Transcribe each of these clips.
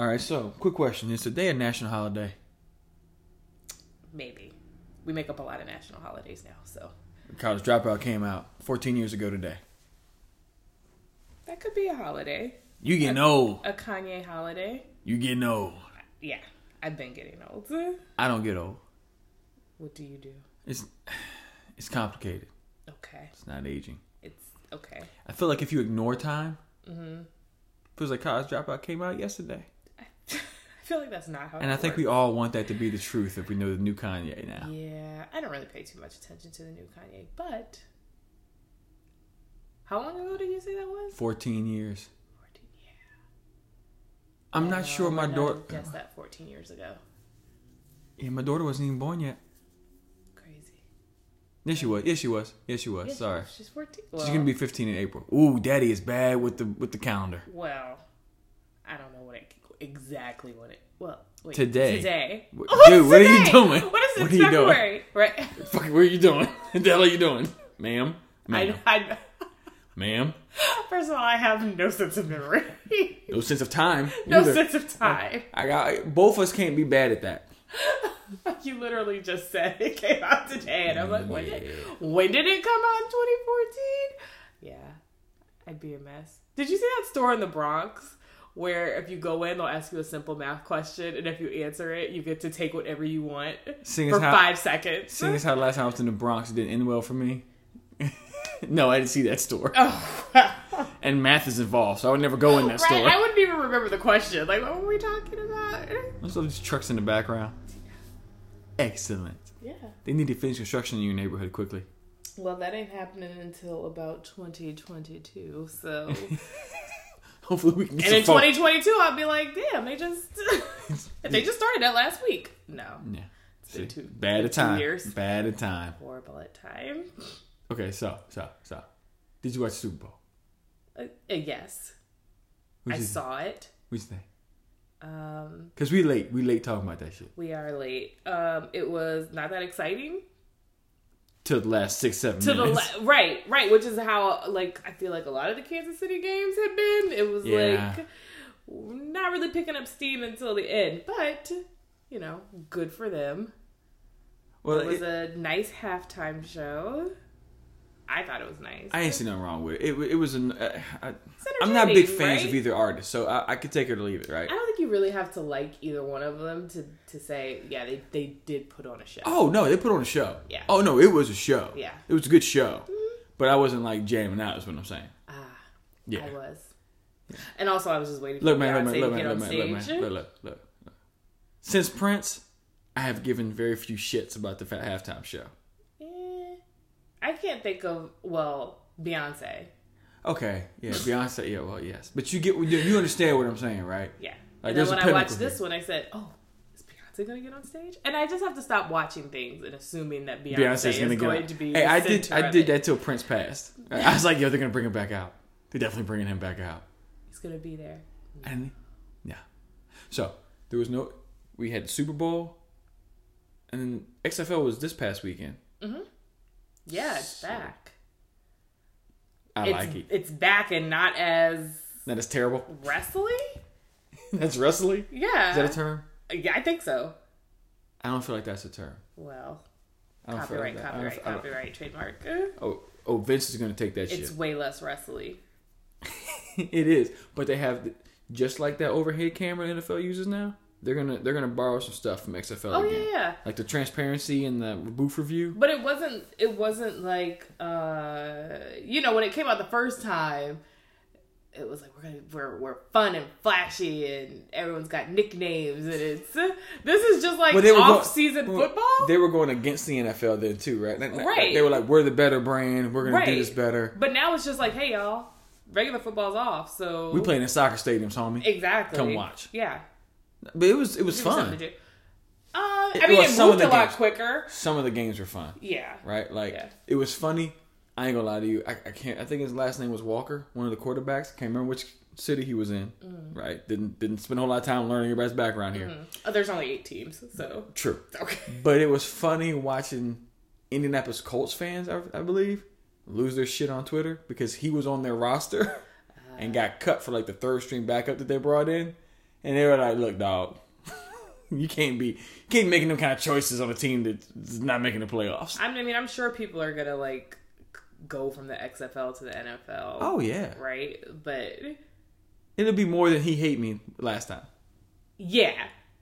All right, so quick question: Is today a national holiday? Maybe. We make up a lot of national holidays now, so College Dropout came out 14 years ago today. that could be a holiday. You getting old? A Kanye holiday. You getting old? Yeah, I've been getting old. I don't get old. What do you do? It's it's complicated. Okay, It's not aging. it's okay. I feel like if you ignore time, mm-hmm. feels like College Dropout came out yesterday. I feel like that's not how. And I think we all want that to be the truth if we know the new Kanye now. Yeah, I don't really pay too much attention to the new Kanye, but how long ago did you say that was? 14 years. 14, yeah. I'm not sure my daughter. Guess that 14 years ago. Yeah, my daughter wasn't even born yet. Crazy. Yes, she was. Yes, she was. Yes, she was. Yeah, Sorry. she's 14. She's gonna be 15 in April. Ooh, daddy is bad with the with the calendar. Well, I don't know exactly what it. Well, wait, Today. Today. What's oh, dude, what are you doing? What is it? What are you doing? Right? Fuck, what are you doing? What the hell are you doing, ma'am? Ma'am, I, I, ma'am. first of all, I have no sense of memory, No sense of time. no either. sense of time. I got both of us can't be bad at that. You literally just said it came out today, and I'm like, when did, when did it come out? in 2014? Yeah, I'd be a mess. Did you see that store in the Bronx where if you go in, they'll ask you a simple math question, and if you answer it, you get to take whatever you want Seeing for how, five seconds? seeing as how last time I was in the Bronx it didn't end well for me. no, I didn't see that store. Oh, And math is involved, so I would never go in oh, that right. store. I wouldn't even remember the question. Like, what were we talking about? There's all these trucks in the background. Excellent. Yeah. They need to finish construction in your neighborhood quickly. Well, that ain't happening until about 2022. So, Hopefully we can get and in some folk- 2022, I'll be like, damn, they just they just started that last week. No, Yeah. It's been See, two- bad at two time. years. Bad at time. horrible at time. Okay, so so so. Did you watch Super Bowl? Uh, uh, yes, I you, saw it. What'd you think? Um, Cause we late. We late talking about that shit. we are late. Um, it was not that exciting. Till the last six seven To the minutes. la- right, right, which is how like I feel like a lot of the Kansas City games had been. It was Yeah. like not really picking up steam until the end, but you know, good for them. well, It was it- a nice halftime show. I thought it was nice. I ain't seen nothing wrong with it. It, it was an. Uh, I, I'm not big fans right? of either artist, so I, I could take it or leave it. Right? I don't think you really have to like either one of them to to say, yeah, they they did put on a show. Oh no, they put on a show. Yeah. Oh no, it was a show. Yeah. It was a good show, but I wasn't like jamming out. Is what I'm saying. Ah, Yeah. I was. And also, I was just waiting Look, for man, look, man, look, man, look, man, look, man, look, look, look, look. Since Prince, I have given very few shits about the fat halftime show. I can't think of well Beyonce. Okay, yeah, Beyonce, yeah, well, yes, but you get you understand what I'm saying, right? Yeah. Like, and then when I watched this here. one, I said, "Oh, is Beyonce gonna get on stage?" And I just have to stop watching things and assuming that Beyonce Beyonce's is gonna going to be. Hey, I did I did it. that till Prince passed. I was like, yo, they're gonna bring him back out. They're definitely bringing him back out. He's gonna be there. And yeah, so there was no. We had the Super Bowl, and then XFL was this past weekend. Mm-hmm. Yeah, it's back. I it's, like it. It's back and not as That is terrible. wrestling. That's wrestling. Yeah. Is that a term? Yeah, I think so. I don't feel like that's a term. Well, I don't feel copyright, like that. I don't- copyright, copyright, trademark. Oh, oh, Vince is gonna take that It's shit. It's way less wrestling. it is, but they have just like that overhead camera NFL uses now. They're gonna they're gonna borrow some stuff from XFL Oh again, yeah, yeah. like the transparency and the booth review. But it wasn't. It wasn't like uh, you know when it came out the first time. It was like we're gonna we're we're fun and flashy and everyone's got nicknames and it's this is just like Well, they were off season well, football. They were going against the NFL then too, right? Like- Right. They were like, "We're the better brand. We're gonna Right. do this better." But now it's just like, hey y'all, regular football's off, so We playing in soccer stadiums, homie. exactly. Come watch. Yeah, But it was it was Give me something fun. Uh, I mean, was it moved a lot games. quicker. Some of the games were fun, Yeah, right? Like Yeah. it was funny. I ain't gonna lie to you. I, I can't. I think his last name was Walker, one of the quarterbacks. Can't remember which city he was in. Mm. Right? Didn't didn't spend a whole lot of time learning everybody's background here. oh, there's only eight teams, so True. okay. But it was funny watching Indianapolis Colts fans, I, I believe, lose their shit on Twitter because he was on their roster and got cut for like the third string backup that they brought in. And they were like, "Look, dog, you can't be, you can't be making them kind of choices on a team that's not making the playoffs." I mean, I'm sure people are gonna like go from the XFL to the NFL. Oh yeah, right. But it'll be more than he hate me last time. Yeah.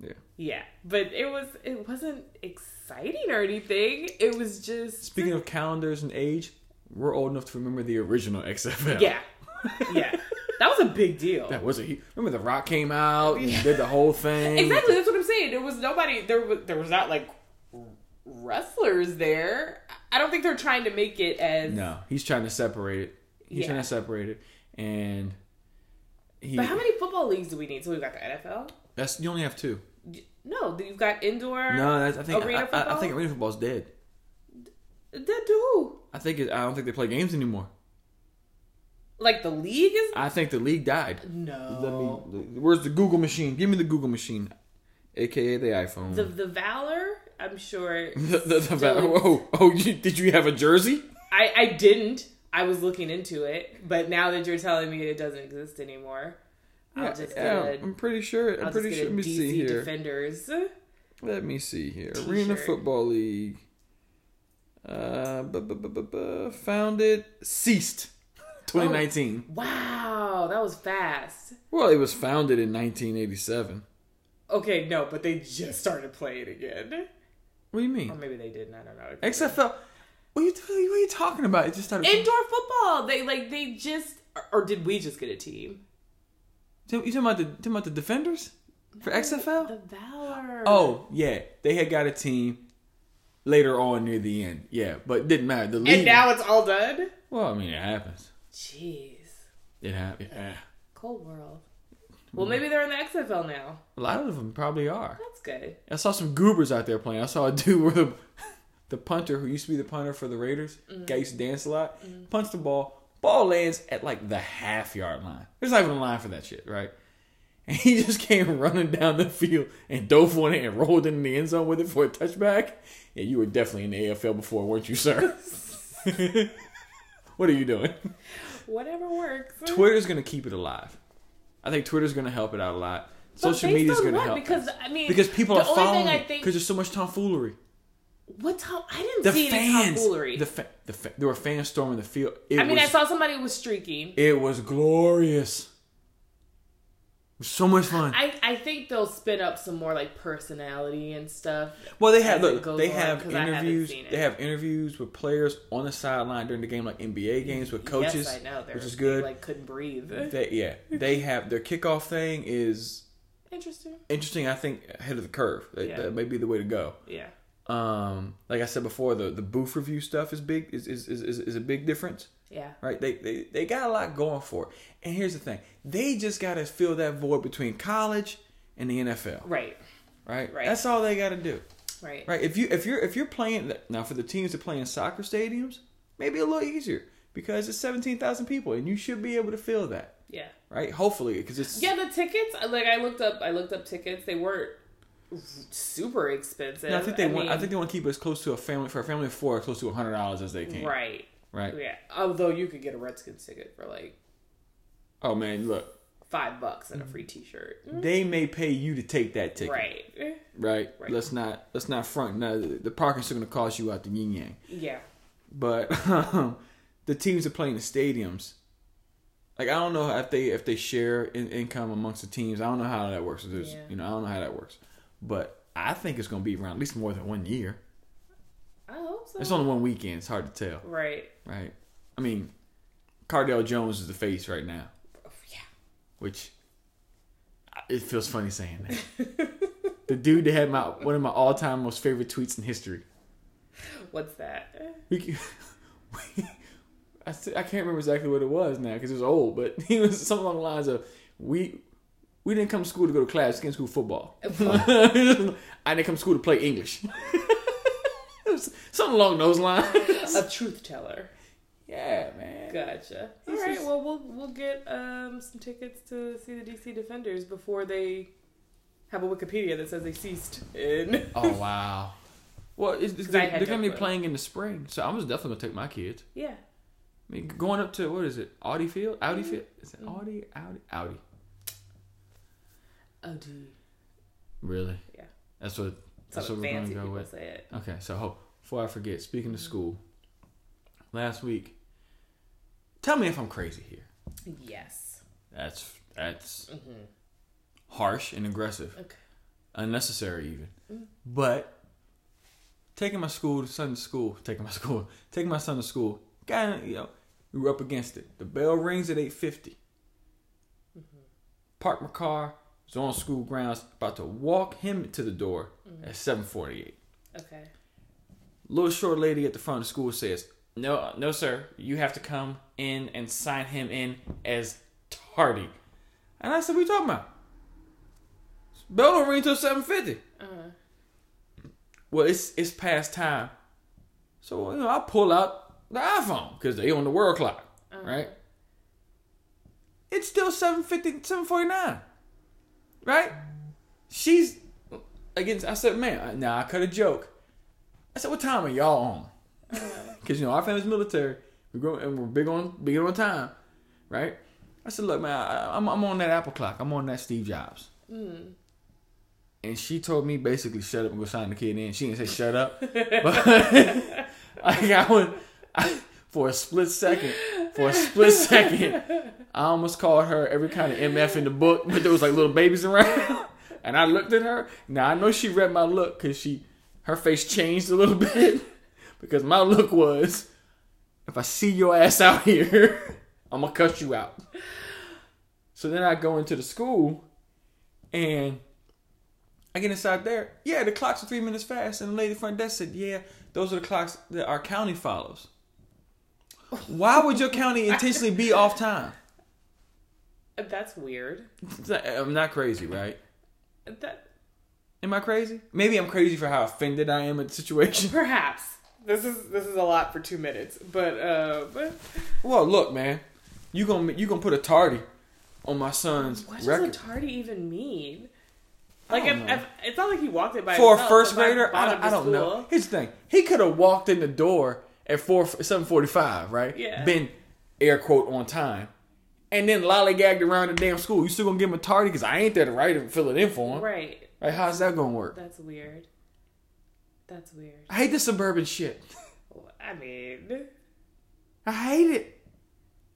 Yeah. Yeah, but it was it wasn't exciting or anything. It was just Speaking of calendars and age, we're old enough to remember the original XFL. yeah, yeah. That was a big deal. That was a remember the Rock came out, Yeah. and did the whole thing. Exactly. That's what I'm saying. There was nobody. There was there was not like wrestlers there. I don't think they're trying to make it as. No, he's trying to separate it. He's Yeah. trying to separate it, and he. But how many football leagues do we need? So we've got the NFL. That's you only have two. No, you've got indoor. No, that's, I think Arena I, I, I think arena football's dead. That do I think it, I don't think they play games anymore. Like the league is. I think the league died. No. Let me. Where's the Google machine? Give me the Google machine, aka the iPhone. The the Valor. I'm sure. the, the, the, still oh, oh! You, did you have a jersey? I I didn't. I was looking into it, but now that you're telling me it doesn't exist anymore, I'll just yeah, get a, I'm pretty sure. I'm I'll pretty just sure. Let me DC see here. Defenders. Let me see here. T-shirt. Arena Football League. Uh, bu- bu- bu- bu- bu- founded, ceased, 2019. Wow, that was fast. Well, it was founded in 1987. Okay, no, but they just started playing again. What do you Or mean? maybe they didn't. I don't know. XFL. What are you, what are you talking about? It just started. Indoor football. They like they just or, or did we just get a team? you talking about the talking about the defenders for XFL? The Valor. Oh yeah, they had got a team later on near the end. Yeah, but it didn't matter. The league. and now it's all done. well, I mean, it happens. Jeez, It happens. Yeah. cold world. Well, mm. maybe they're in the XFL now. A lot of them probably are. That's good. I saw some goobers out there playing. I saw a dude where the, the punter, who used to be the punter for the Raiders, guy mm. used to dance a lot, mm. punched the ball. Ball lands at like the half yard line. There's not even a line for that shit, right? And he just came running down the field and dove on it and rolled in the end zone with it for a touchback. Yeah, you were definitely in the AFL before, weren't you, sir? what are you doing? Whatever works. Twitter's gonna keep it alive. I think Twitter's gonna help it out a lot. But Social media's gonna what? help because I mean because people the are only following thing I think because there's so much tomfoolery. what tom- I didn't The see any fans, tomfoolery. the fa- the fa- there were fans storming the field. It I mean, was, I saw somebody was streaking. it was glorious. Was so much fun. I, I think they'll spin up some more like personality and stuff. well, they have look, they on, have haven't interviews. They have interviews with players on the sideline during the game, like NBA games with coaches, yes, I know. They're, which is they, good. like couldn't breathe. They, yeah, they have their kickoff thing is Interesting. interesting. I think ahead of the curve. That, Yeah. that may be the way to go. Yeah. Um, like I said before, the the booth review stuff is big. Is is is, is, a big difference. Yeah. right? They, they they got a lot going for it. And here's the thing: they just got to fill that void between college and the NFL, Right. right? Right. That's all they got to do, Right. right? If you if you're if you're playing now for the teams that play in soccer stadiums, maybe a little easier because it's seventeen thousand people, and you should be able to fill that, Yeah. right? Hopefully, because it's Yeah, the tickets. Like I looked up. I looked up tickets. They weren't super expensive. No, I think they want. I think they want to keep it as close to a family for a family of four, as close to hundred dollars as they can. Right. Right. Yeah. Although you could get a Redskins ticket for like Oh man, look, five bucks and a free T-shirt. they may pay you to take that ticket. Right. Right. Right. Let's not let's not front. Now the the parking's still going to cost you out the yin yang. Yeah. But um, the teams are playing the stadiums, like I don't know if they if they share in, income amongst the teams. I don't know how that works. Yeah. You know, I don't know how that works. But I think it's going to be around at least more than one year. I hope so. It's only one weekend. It's hard to tell, right. right? I mean, Cardale Jones is the face right now, oh, Yeah. which it feels funny saying that. the dude that had my one of my all time most favorite tweets in history. What's that? We, we I, I can't remember exactly what it was now because it was old, but he was something along the lines of we we didn't come to school to go to class, we came to school football. I didn't come to school to play English. Something along those lines. A truth teller. yeah, man. Gotcha. All This right. is- Well, we'll we'll get um some tickets to see the DC Defenders before they have a Wikipedia that says they ceased in. Oh wow. Well, it's, it's, they're, they're gonna be playing in the spring, so I'm just definitely gonna take my kids. yeah. I mean, going up to what is it? Audi Field? Audi Mm-hmm. Field? Is it Audi? Audi? Audi? Oh, dude. Really? Yeah. That's what. That's what we're gonna go with. Okay, so ho- before I forget, speaking of school, last week, tell me if I'm crazy here. Yes. That's that's Mm-hmm. harsh and aggressive, Okay. unnecessary even. Mm. But taking my school son to school, taking my school, taking my son to school, got you know, we were up against it. The bell rings at eight Mm-hmm. Park my car. Was on school grounds, about to walk him to the door Mm-hmm. at seven forty eight. Okay. little short lady at the front of the school says, "No, no, sir. You have to come in and sign him in as tardy." And I said, "What you talking about?" Bell don't ring till seven fifty. Uh, Well, it's it's past time, so you know I pull out the iPhone because they on the world clock, right? It's still 750, 749, right? She's again. I said, "Man, now I cut a joke." I said, "What time are y'all on?" Because you know our family's military. We go and we're big on big on time, right? I said, "Look, man, I, I'm I'm on that Apple clock. I'm on that Steve Jobs." mm. And she told me basically shut up and go sign the kid in. She didn't say shut up, but like I would, I, for a split second, for a split second, I almost called her every kind of MF in the book, but there was like little babies around. And I looked at her. Now I know she read my look because she, her face changed a little bit because my look was, if I see your ass out here, I'm gonna cut you out. So then I go into the school, and I get inside there. Yeah, the clocks are three minutes fast, and the lady front desk said, "Yeah, those are the clocks that our county follows." Why would your county intentionally be off time? That's weird. I'm not crazy, right? That Am I crazy? Maybe I'm crazy for how offended I am at the situation. perhaps this is this is a lot for two minutes, but uh, but Well, look, man, you gonna you gonna put a tardy on my son's what does a tardy even mean? Like if, if it's not like he walked it by for a first grader? I don't, I don't know. Here's the thing: he could have walked in the door at four seven forty five, right? Yeah. Been air quote on time, and then lollygagged around the damn school. You still gonna give him a tardy because I ain't there to write it, fill it in for him. Right. Right? How's that gonna work? That's weird. That's weird. I hate the suburban shit. I mean, I hate it.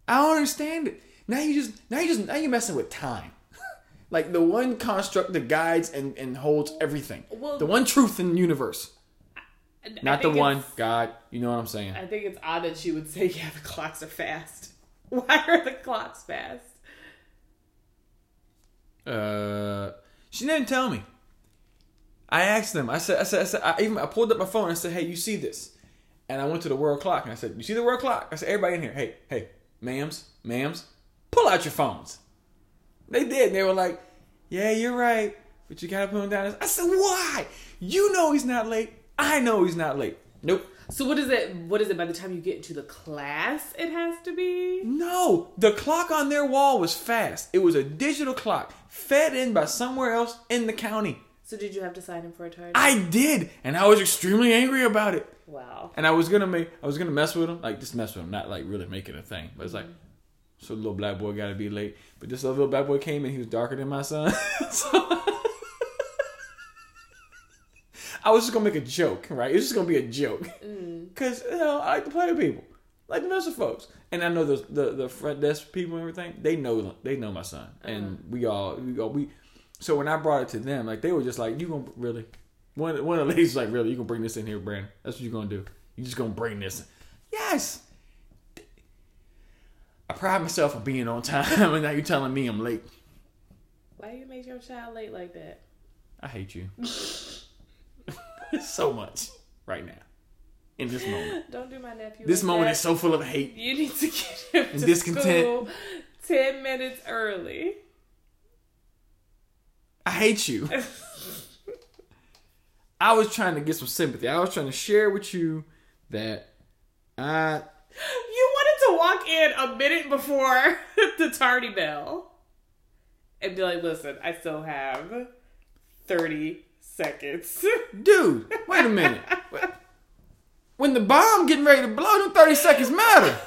I don't understand it. Now you just now you just now you're messing with time. like the one construct that guides and, and holds everything. Well- the one truth in the universe. Not the one God. You know what I'm saying? I think it's odd that she would say, "Yeah, the clocks are fast." Why are the clocks fast? Uh, she didn't tell me. I asked them. I said, I said, I said, I even I pulled up my phone and I said, "Hey, you see this?" And I went to the world clock and I said, "You see the world clock?" I said, "Everybody in here, hey, hey, ma'ams, ma'ams, pull out your phones." They did. They were like, "Yeah, you're right, but you gotta put them down." I said, "Why? You know he's not late. I know he's not late." Nope. So what is it? What is it? By the time you get into the class, it has to be. No, the clock on their wall was fast. It was a digital clock fed in by somewhere else in the county. So did you have to sign him for a tardy? I did, and I was extremely angry about it. wow. And I was gonna make, I was gonna mess with him, like just mess with him, not like really make it a thing. But it's like, mm-hmm. so the little black boy got to be late. But this little black boy came and he was darker than my son. so I was just gonna make a joke, right? It was just gonna be a joke, mm. cause you know I like to play with people, I like to mess with folks, and I know the the, the front desk people and everything. They know they know my son, uh-huh. and we all we all we. So when I brought it to them, like they were just like, "You gonna really?" One one of the ladies was like, "Really? You gonna bring this in here, Brandon? That's what you gonna do? You just gonna bring this?" In. Yes. I pride myself on being on time, and now you're telling me I'm late. Why do you make your child late like that? I hate you so much right now in this moment. Don't do my nephew. This moment that. is so full of hate. You need to get him And to discontent. school ten minutes early. I hate you. I was trying to get some sympathy. I was trying to share with you that I You wanted to walk in a minute before the tardy bell and be like, "Listen, I still have thirty seconds." dude, wait a minute. When the bomb getting ready to blow, them 30 seconds matter.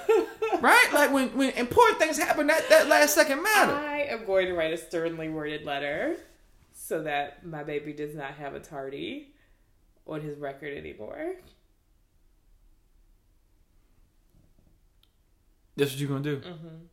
Right? Like when, when important things happen, that, that last second matter. I am going to write a sternly worded letter so that my baby does not have a tardy on his record anymore. That's what you're gonna do. Mm-hmm.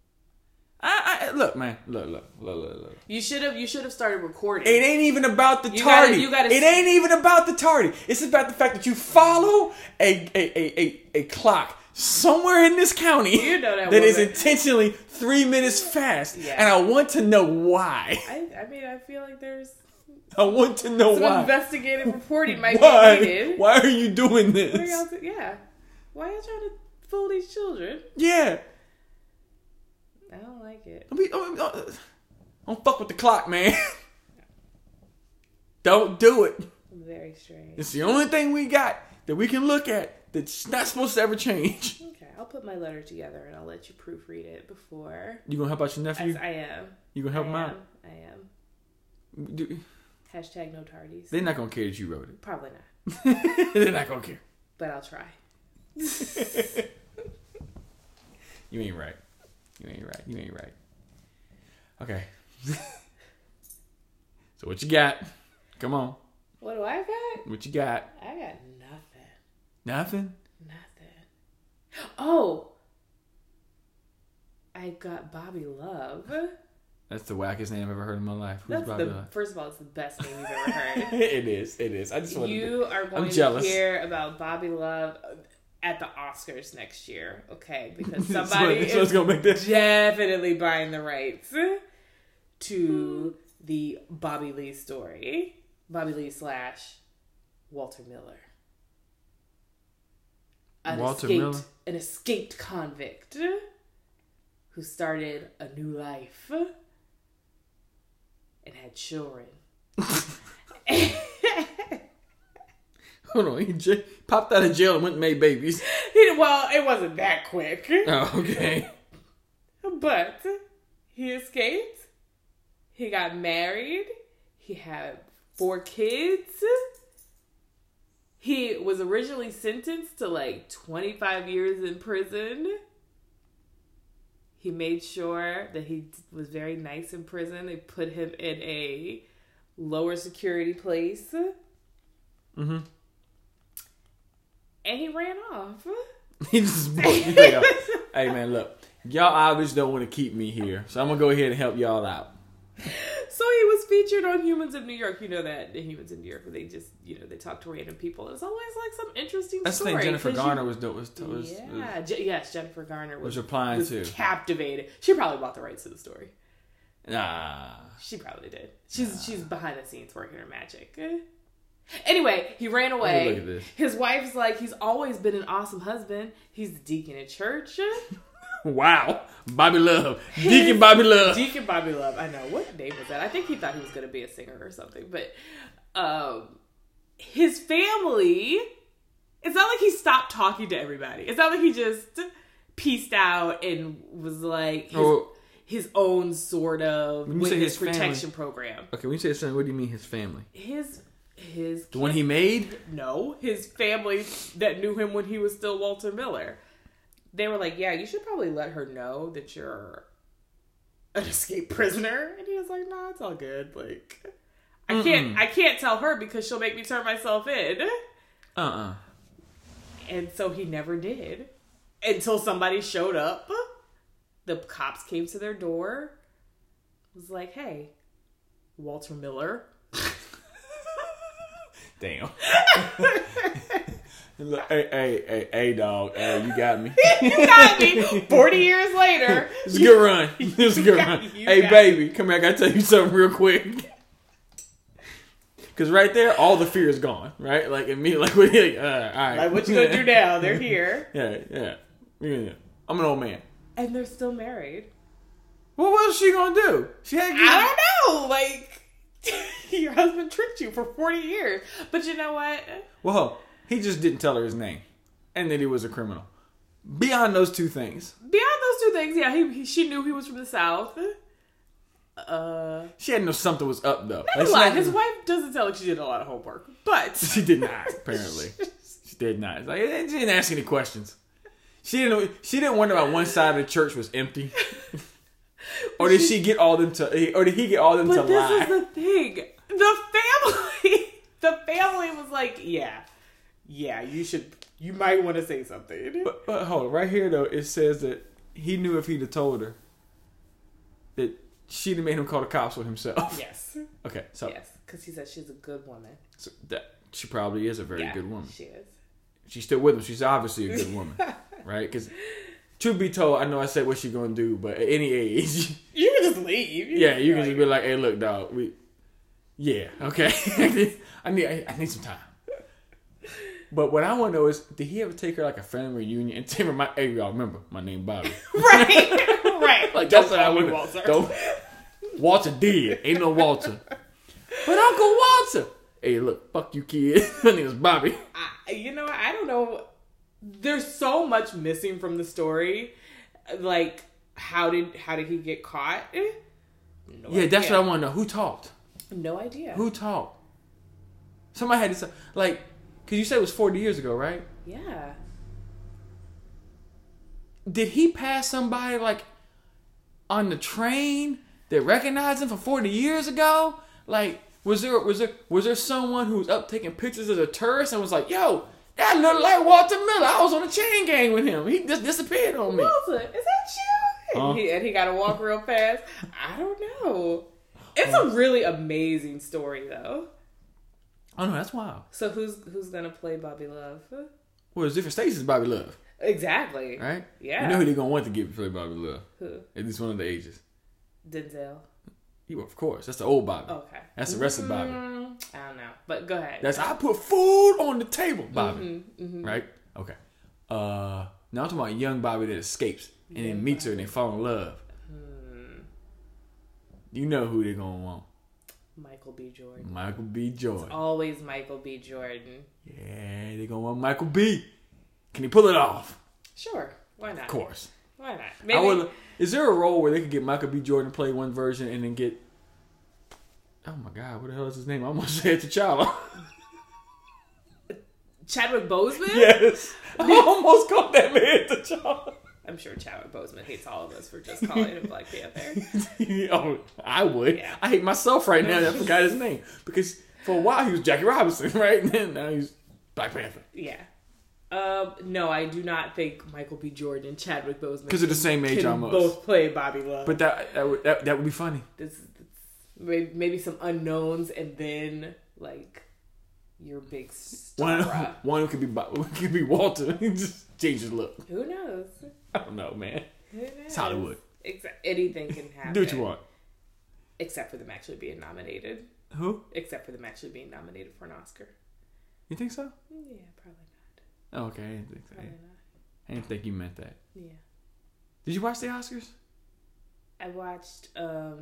Look, man. Look, look, look, look, look. You should have. You should have started recording. It ain't even about the You gotta- tardy. you gotta- it ain't even about the tardy. It's about the fact that you follow a a, a, a, a clock somewhere in this county You know that that is intentionally three minutes fast, Yeah. and I want to know why. I, I mean, I feel like there's I want to know some why. investigative reporting might be needed. Why are you doing this? yeah. Why are you trying to fool these children? Yeah. I don't like it. I mean, don't, don't- uh, don't fuck with the clock, man. don't do it. Very strange. It's the only thing we got that we can look at that's not supposed to ever change. Okay, I'll put my letter together and I'll let you proofread it before. You gonna help out your nephew? As I am. You gonna help I him am. out? I am. Do- Hashtag no tardies. They're not gonna care that you wrote it. Probably not, They're not gonna care. but I'll try. You ain't right. You ain't right. You ain't right. Okay. so what you got? Come on. What do I got? What you got? I got nothing. Nothing. Nothing. Oh, I got Bobby Love. That's the wackest name I've ever heard in my life. Who's That's Bobby the Love? first of all, it's the best name you've ever heard. it is. It is. I just want you are going to jealous. hear about Bobby Love at the Oscars next year, okay? Because somebody so, is gonna make this. definitely buying the rights to the Bobby Lee story. Bobby Lee slash Walter Miller. An Walter escaped, Miller? An escaped convict who started a new life and had children. Hold on. He popped out of jail and went and made babies. He, well, it wasn't that quick. Oh, okay. But he escaped. He got married. He had four kids. He was originally sentenced to like 25 years in prison. He made sure that he was very nice in prison. They put him in a lower security place. Mm-hmm. And he ran off. He just hey man, look, y'all obviously don't want to keep me here, so I'm gonna go ahead and help y'all out. So he was featured on Humans of New York. You know that the Humans of New York, where they just you know they talk to random people. It's always like some interesting That's the story. thing Jennifer Garner was doing. Was, was, was, yeah, Je- yes, Jennifer Garner was, was replying was to. captivated. She probably bought the rights to the story. Nah. She probably did. She's she's behind the scenes working her magic. Anyway, he ran away. look at this. His wife's like, he's always been an awesome husband. He's the deacon at church. Wow. Bobby Love. Deacon Bobby Love. Deacon Bobby Love. I know. What name was that? I think he thought he was going to be a singer or something. But um, his family, it's not like he stopped talking to everybody. It's not like he just pieced out and was like his, Oh. his own sort of When you say witness his family- protection program. Okay, when you say something, what do you mean his family? His his The one he made? no, his family that knew him when he was still Walter Miller. They were like, "Yeah, you should probably let her know that you're an escaped prisoner." And he was like, "Nah, it's all good. Like, I can't, I can't tell her because she'll make me turn myself in." Uh-uh. And so he never did until somebody showed up. The cops came to their door. Was like, "Hey, Walter Miller." Damn. Look, hey, hey, hey, hey, dog. Hey, you got me. you got me. Forty years later, It's a good run. It's a good run. Hey, got baby, come here. I gotta tell you something real quick. Because right there, all the fear is gone. Right? Like, and me, like, what, like, uh, all right. like, what you gonna do now? They're here, Yeah, yeah. yeah. I'm an old man. and they're still married. Well, what was she gonna do? She had. I don't know. Like, your husband tricked you for forty years, but you know what? Well, he just didn't tell her his name, and that he was a criminal. Beyond those two things, Beyond those two things, yeah, he, he she knew he was from the south. Uh, she had to know something was up though. not Like, a lot. His wife doesn't tell like she did a lot of homework, but She did not. Apparently, she did not. It's Like she didn't ask any questions. She didn't. She didn't wonder about one side of the church was empty, or did she get all them to, or did he get all them but to this lie? is the thing. the family, the family was like, yeah, yeah, you should, you might want to say something. But, but hold on, right here though, it says that he knew if he'd have told her that she'd have made him call the cops on himself. Yes, Okay, so, yes, because he said she's a good woman. so that she probably is a very Yeah, good woman. She is. She's still with him. She's obviously a good woman, right? Because truth be told, I know I said what she gonna do, but at any age, You can just leave. You yeah, you can just be like, "Hey, look, dog, we, yeah, okay, I need, I, I need some time." But what I want to know is, did he ever take her like a family reunion and tell her, "My, hey, y'all remember my name, Bobby." right, right. Like that's what I would. Walter. Don't. Walter did. Ain't no Walter. But Uncle Walter. Hey, look, fuck you, kid. My name is Bobby. I, you know, I don't know. There's so much missing from the story. Like, how did how did he get caught? Eh, No Yeah, that's what I want to know. Who talked? No idea. Who talked? Somebody had to say, like, because you said it was 40 years ago, right? Yeah. Did he pass somebody, like, on the train that recognized him from 40 years ago? Like, was there was there was there someone who was up taking pictures as a tourist and was like, "Yo, that looked like Walter Miller. I was on a chain gang with him. He just disappeared on me." Walter, is that you? Huh? And, he, and he got to walk real fast. I don't know. It's a really amazing story, though. Oh no, that's wild. So who's who's gonna play Bobby Love? Well, it's different stages. Bobby Love, Exactly. right? Yeah. You know who they're gonna want to give play Bobby Love? Who? At least one of the ages. Denzel. You, of course, that's the old Bobby. Okay. That's the rest of Bobby. Mm, I don't know, but go ahead. That's I put food on the table, Bobby. Mm-hmm, Right? Okay. Uh, now I'm talking about young Bobby that escapes and then meets her and they fall in love. Hmm. You know who they're gonna want? Michael B. Jordan. Michael B. Jordan. Always Michael B. Jordan. Yeah, they're gonna want Michael B. Can he pull it off? Sure. Why not? Of course. Why not? I Maybe. would. Is there a role where they could get Michael B. Jordan to play one version and then get? Oh my God! What the hell is his name? I almost said T'Challa. Chadwick Boseman? yes, I almost called that man T'Challa. I'm sure Chadwick Boseman hates all of us for just calling him Black Panther. oh, I would. Yeah. I hate myself right now. that I forgot his name because for a while he was Jackie Robinson, right? And then now he's Black Panther Yeah. Um, no, I do not think Michael B. Jordan and Chadwick Boseman because of the same age almost. both play Bobby Love. But that that would, that, that would be funny. this maybe, maybe some unknowns and then like your big One star. one could be could be Walter. Just change his look. Who knows? I don't know, man. Who knows? It's Hollywood. Exa- anything can happen. Do what you want. Except for them actually being nominated. Who? Except for them actually being nominated for an Oscar. You think so? Yeah, probably not. Oh, okay, I didn't think so. I didn't think you meant that. Yeah. Did you watch the Oscars? I watched um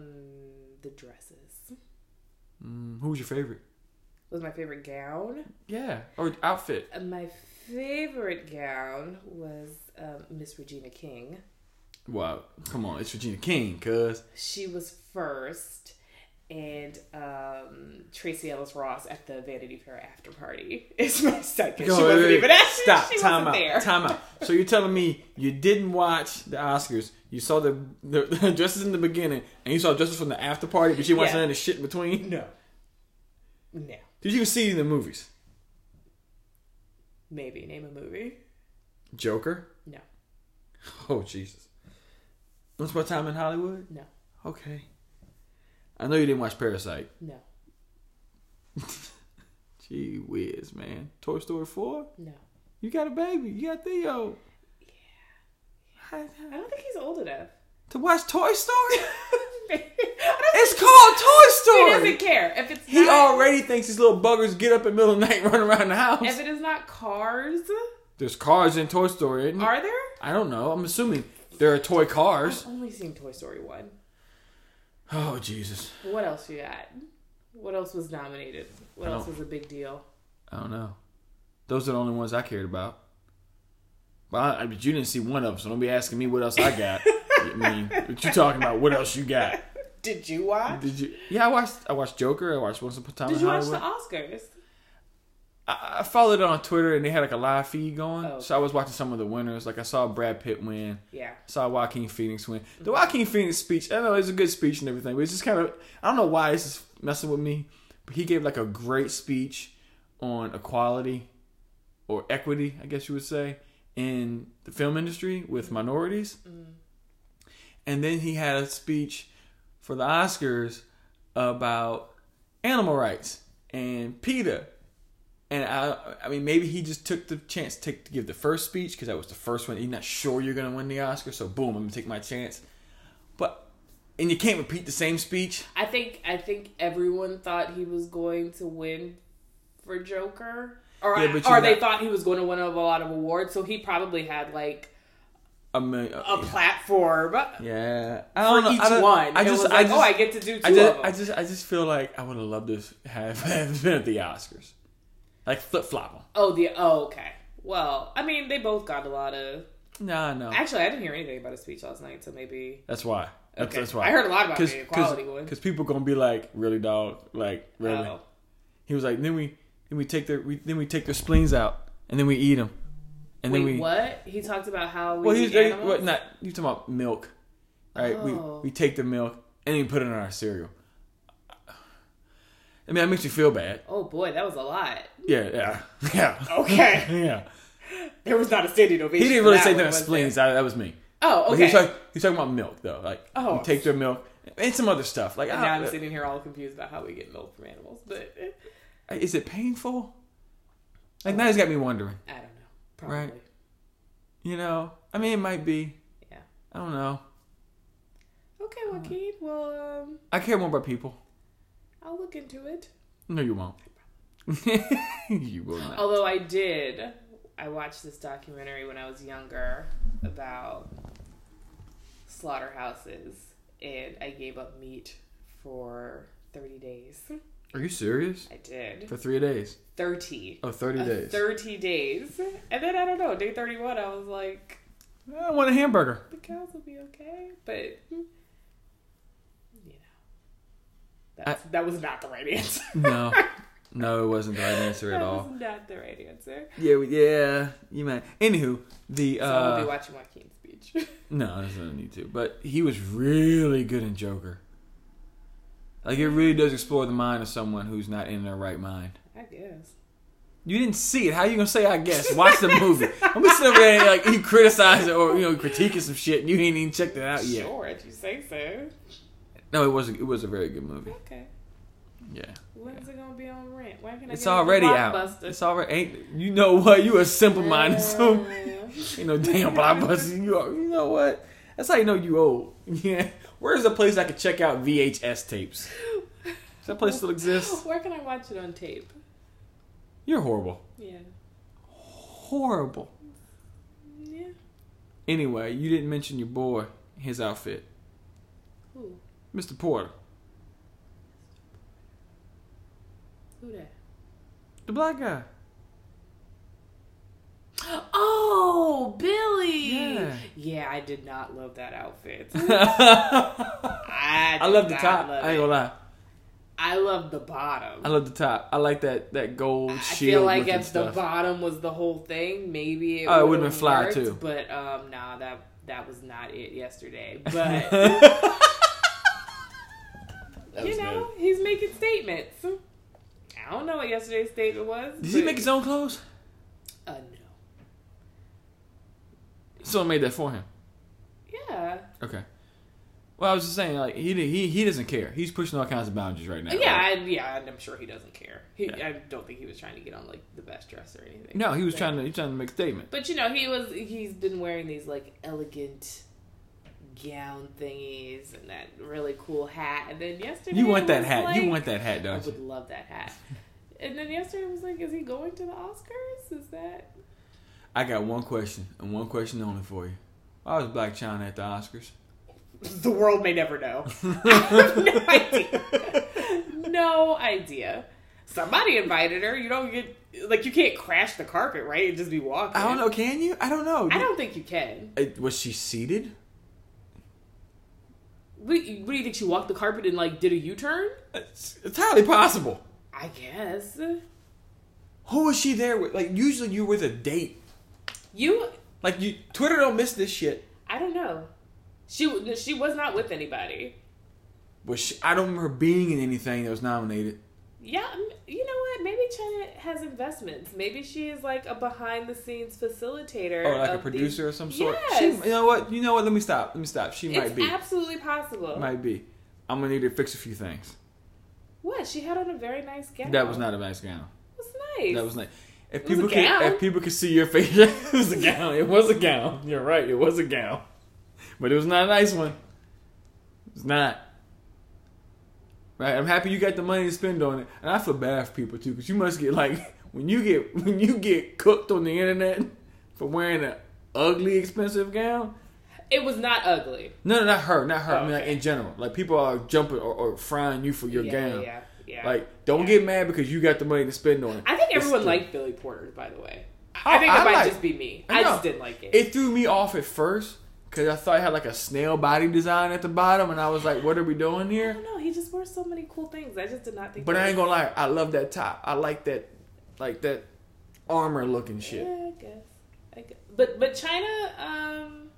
the dresses. Mm, who was your favorite? Was my favorite gown. Yeah, or outfit. Uh, My favorite gown was um, Miss Regina King. Wow, come on, it's Regina King, cuz. She was first, and um, Tracee Ellis Ross at the Vanity Fair after party is my second. she wasn't even at Stop. She time out. there. Time out. So you're telling me you didn't watch the Oscars? You saw the, the, the dresses in the beginning, and you saw dresses from the after party, but you watched Yeah. none of the shit in between. No. No. Did you even see the movies? Maybe name a movie. Joker. No. Oh Jesus. Once Upon a Time in Hollywood. No. Okay. I know you didn't watch Parasite. No. Gee whiz, man. Toy Story 4? No. You got a baby. You got Theo. Yeah. I don't think he's old enough. To watch Toy Story? It's called Toy Story. He doesn't care if it's He not, already thinks these little buggers get up in the middle of the night and run around the house. if it is not Cars. There's cars in Toy Story, isn't there? Are there? I don't know. I'm assuming there are toy cars. I've only seen Toy Story one. Oh Jesus. What else you got? What else was nominated? What else was a big deal? I don't know. Those are the only ones I cared about. But, I, but you didn't see one of them, so don't be asking me what else I got. I mean, what you talking about? What else you got? Did you watch? Did you? Yeah, I watched. I watched Joker. I watched Once Upon a Time Did you watch Hollywood. the Oscars? I, followed it on Twitter, and they had like a live feed going. Oh. So I was watching some of the winners. Like I saw Brad Pitt win. Yeah. saw Joaquin Phoenix win. The mm-hmm. Joaquin Phoenix speech, I know it's a good speech and everything, but it's just kind of I don't know why this is messing with me but he gave like a great speech on equality or equity, I guess you would say, in the film industry with mm-hmm. minorities. Mm-hmm. And then he had a speech for the Oscars about animal rights and PETA. And I, I mean, maybe he just took the chance to, take, to give the first speech because that was the first one. You're not sure you're gonna win the Oscar, so boom, I'm gonna take my chance. But and you can't repeat the same speech. I think I think everyone thought he was going to win for Joker, or Yeah, or you're they thought he was going to win a lot of awards. So he probably had like A million, uh, a platform yeah, I for don't know. each I don't- one. I just, was I like, just, oh, I get to do two I just. I just, I just feel like I would have loved to have, have been at the Oscars, like flip flop them. oh, the oh, okay. Well, I mean, they both got a lot of. No, Nah, no, Actually, I didn't hear anything about his speech last night, so maybe. that's why. That's, Okay. that's why. I heard a lot about Cause, the equality one. Because people gonna be like, really, dog? Like, really? Oh. He was like, then we, then we take their, we, then we take their spleens out, and then we eat them, and Wait, then we. what? He talked about how we Well, he's what? Not you talking about milk, right? Oh. We we oh. take the milk and then we put it in our cereal. I mean, that makes you feel bad. Oh boy, that was a lot. Yeah, yeah, yeah. Okay. yeah. There was not a standing ovation. He didn't really that say that spleens. That, that was me. Oh, okay. He's talking, he's talking about milk though. Like Oh. we take their milk and some other stuff. Like And now I'm sitting here all confused about how we get milk from animals, but eh, is it painful? Like now, he's got me wondering. I don't know. Probably. Right. You know, I mean, it might be. Yeah. I don't know. Okay, Joaquin. Well, um, I care more about people. I'll look into it. No, you won't. you will not. Although I did, I watched this documentary when I was younger about slaughterhouses, and I gave up meat for 30 days. Are you serious? I did. For three days. 30. Oh, 30 Uh, days. 30 days. And then I don't know, day 31, I was like, I want a hamburger. the cows will be okay, but you know, that's, that was not the right answer. No. No, it wasn't the right answer at that all. was not the right answer. Yeah, we- yeah, you might. Anywho, the So I'll be uh, watching Joaquin's speech. no, there's no need to. But he was really good in Joker. Like it really does explore the mind of someone who's not in their right mind. I guess. You didn't see it. How you gonna say I guess? Watch the movie. I'm sit over there and like you criticize it or you know critiquing some shit and you ain't even checked it out yet. Sure, if you say so. No, it was a, it was a very good movie. Okay. Yeah, When's it gonna be on rent? When can I it's get it from already out. It's already ain't. You know what? You a simple minded so. you know damn blockbuster. You, are, you know what? That's how you know you old. Yeah. Where's the place I could check out VHS tapes? Does that place still exist? Where can I watch it on tape? You're horrible. Yeah. Horrible. Yeah. Anyway, you didn't mention your boy, his outfit. Mr. Porter. Who that? The black guy. Oh, Billy. Yeah. Yeah, I did not love that outfit. I I, love the top. love I ain't gonna lie. I love the bottom. I love the top. I like that that gold I shield. feel like if the bottom was the whole thing, maybe it Oh, it would have been fly, worked, too. But um, nah, that that was not it yesterday. But you know, good. he's making statements. I don't know what yesterday's statement was. Did he make his own clothes? Uh, no. Someone made that for him. Yeah. Okay. Well, I was just saying, like he he he doesn't care. He's pushing all kinds of boundaries right now. Yeah, right? I, yeah, and I'm sure he doesn't care. He, Yeah. I don't think he was trying to get on like the best dress or anything. No, he was But- trying to he's trying to make a statement. But you know, he was he's been wearing these like elegant gown thingies and that really cool hat. And then yesterday You want that hat? you want that hat, I don't you? would love that hat. And then yesterday was like, is he going to the Oscars? Is that I got one question and one question only for you. Why was Blac Chyna at the Oscars? the world may never know. I no idea. no idea. Somebody invited her. You don't get like you can't crash the carpet, right? And just be walking. I don't know. Can you? I don't know. I don't think you can. Uh, Was she seated? What do, you, what do you think? She walked the carpet and like did a U turn? It's entirely possible. I guess Who was she there with? Like usually you're with a date. you. Like you, Twitter don't miss this shit. I don't know. She she was not with anybody. Was she, I don't remember being in anything that was nominated. Yeah, you know what? Maybe Chyna has investments. Maybe she is like a behind the scenes facilitator. Or like a of these- producer of some sort. Yes. She, you know what? You know what? Let me stop. Let me stop. She might be. absolutely possible. Might be. I'm gonna need to fix a few things. What? She had on a very nice gown. That was not a nice gown. It was nice. That was nice. If It people could, if people could see your face, it was a gown. It was a gown. You're right. It was a gown, but it was not a nice one. It's not. Right. I'm happy you got the money to spend on it, and I feel bad for people too, because you must get like when you get when you get cooked on the internet for wearing an ugly, expensive gown. It was not ugly. No, no, not her, not her. Oh, I mean, Oh, like in general, like people are jumping or, or frying you for your yeah, gown. Yeah, yeah. Like, don't Yeah. get mad because you got the money to spend on it. I think everyone liked Billy Porter, by the way. Oh, I think it I might just be me. I I, just didn't like it. It threw me off at first because I thought it had like a snail body design at the bottom, and I was like, "What are we doing I here?" don't know. He just wore so many cool things. I just did not think. But I ain't gonna lie, I love that top. I like that, like that armor looking shit. Yeah, I guess. I guess. But but Chyna, um,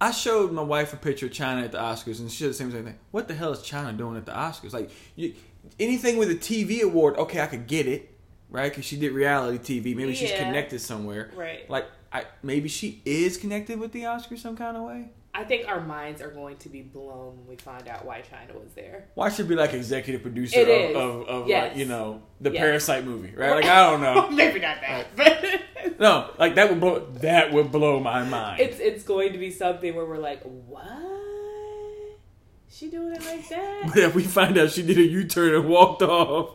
I showed my wife a picture of Chyna at the Oscars, and she said the same thing. What the hell is Chyna doing at the Oscars? Like, you, anything with a TV award, okay, I could get it, right? Because she did reality TV. Maybe she's connected somewhere. right. Like, I maybe she is connected with the Oscars some kind of way. I think our minds are going to be blown when we find out why Chyna was there. Why should be like executive producer of, of, of Yes. like you know the Yes. Parasite movie, right? Like I don't know. Maybe not that, but No, like that would blow that would blow my mind. it's it's going to be something where we're like, what? She doing it like that? but if we find out she did a U turn and walked off,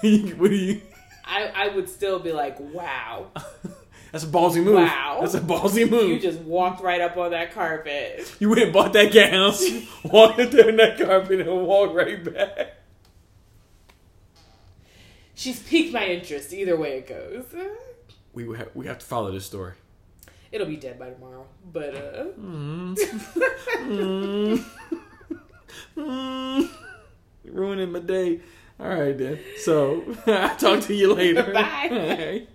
what do you? I I would still be like, wow. That's a ballsy move. Wow. That's a ballsy move. You just walked right up on that carpet. You went and bought that gown, walked up there in that carpet, and walked right back. She's piqued my interest either way it goes. We have, we have to follow this story. It'll be dead by tomorrow. But uh Mm, ruining my day. All right then. So I'll talk to you later. Bye.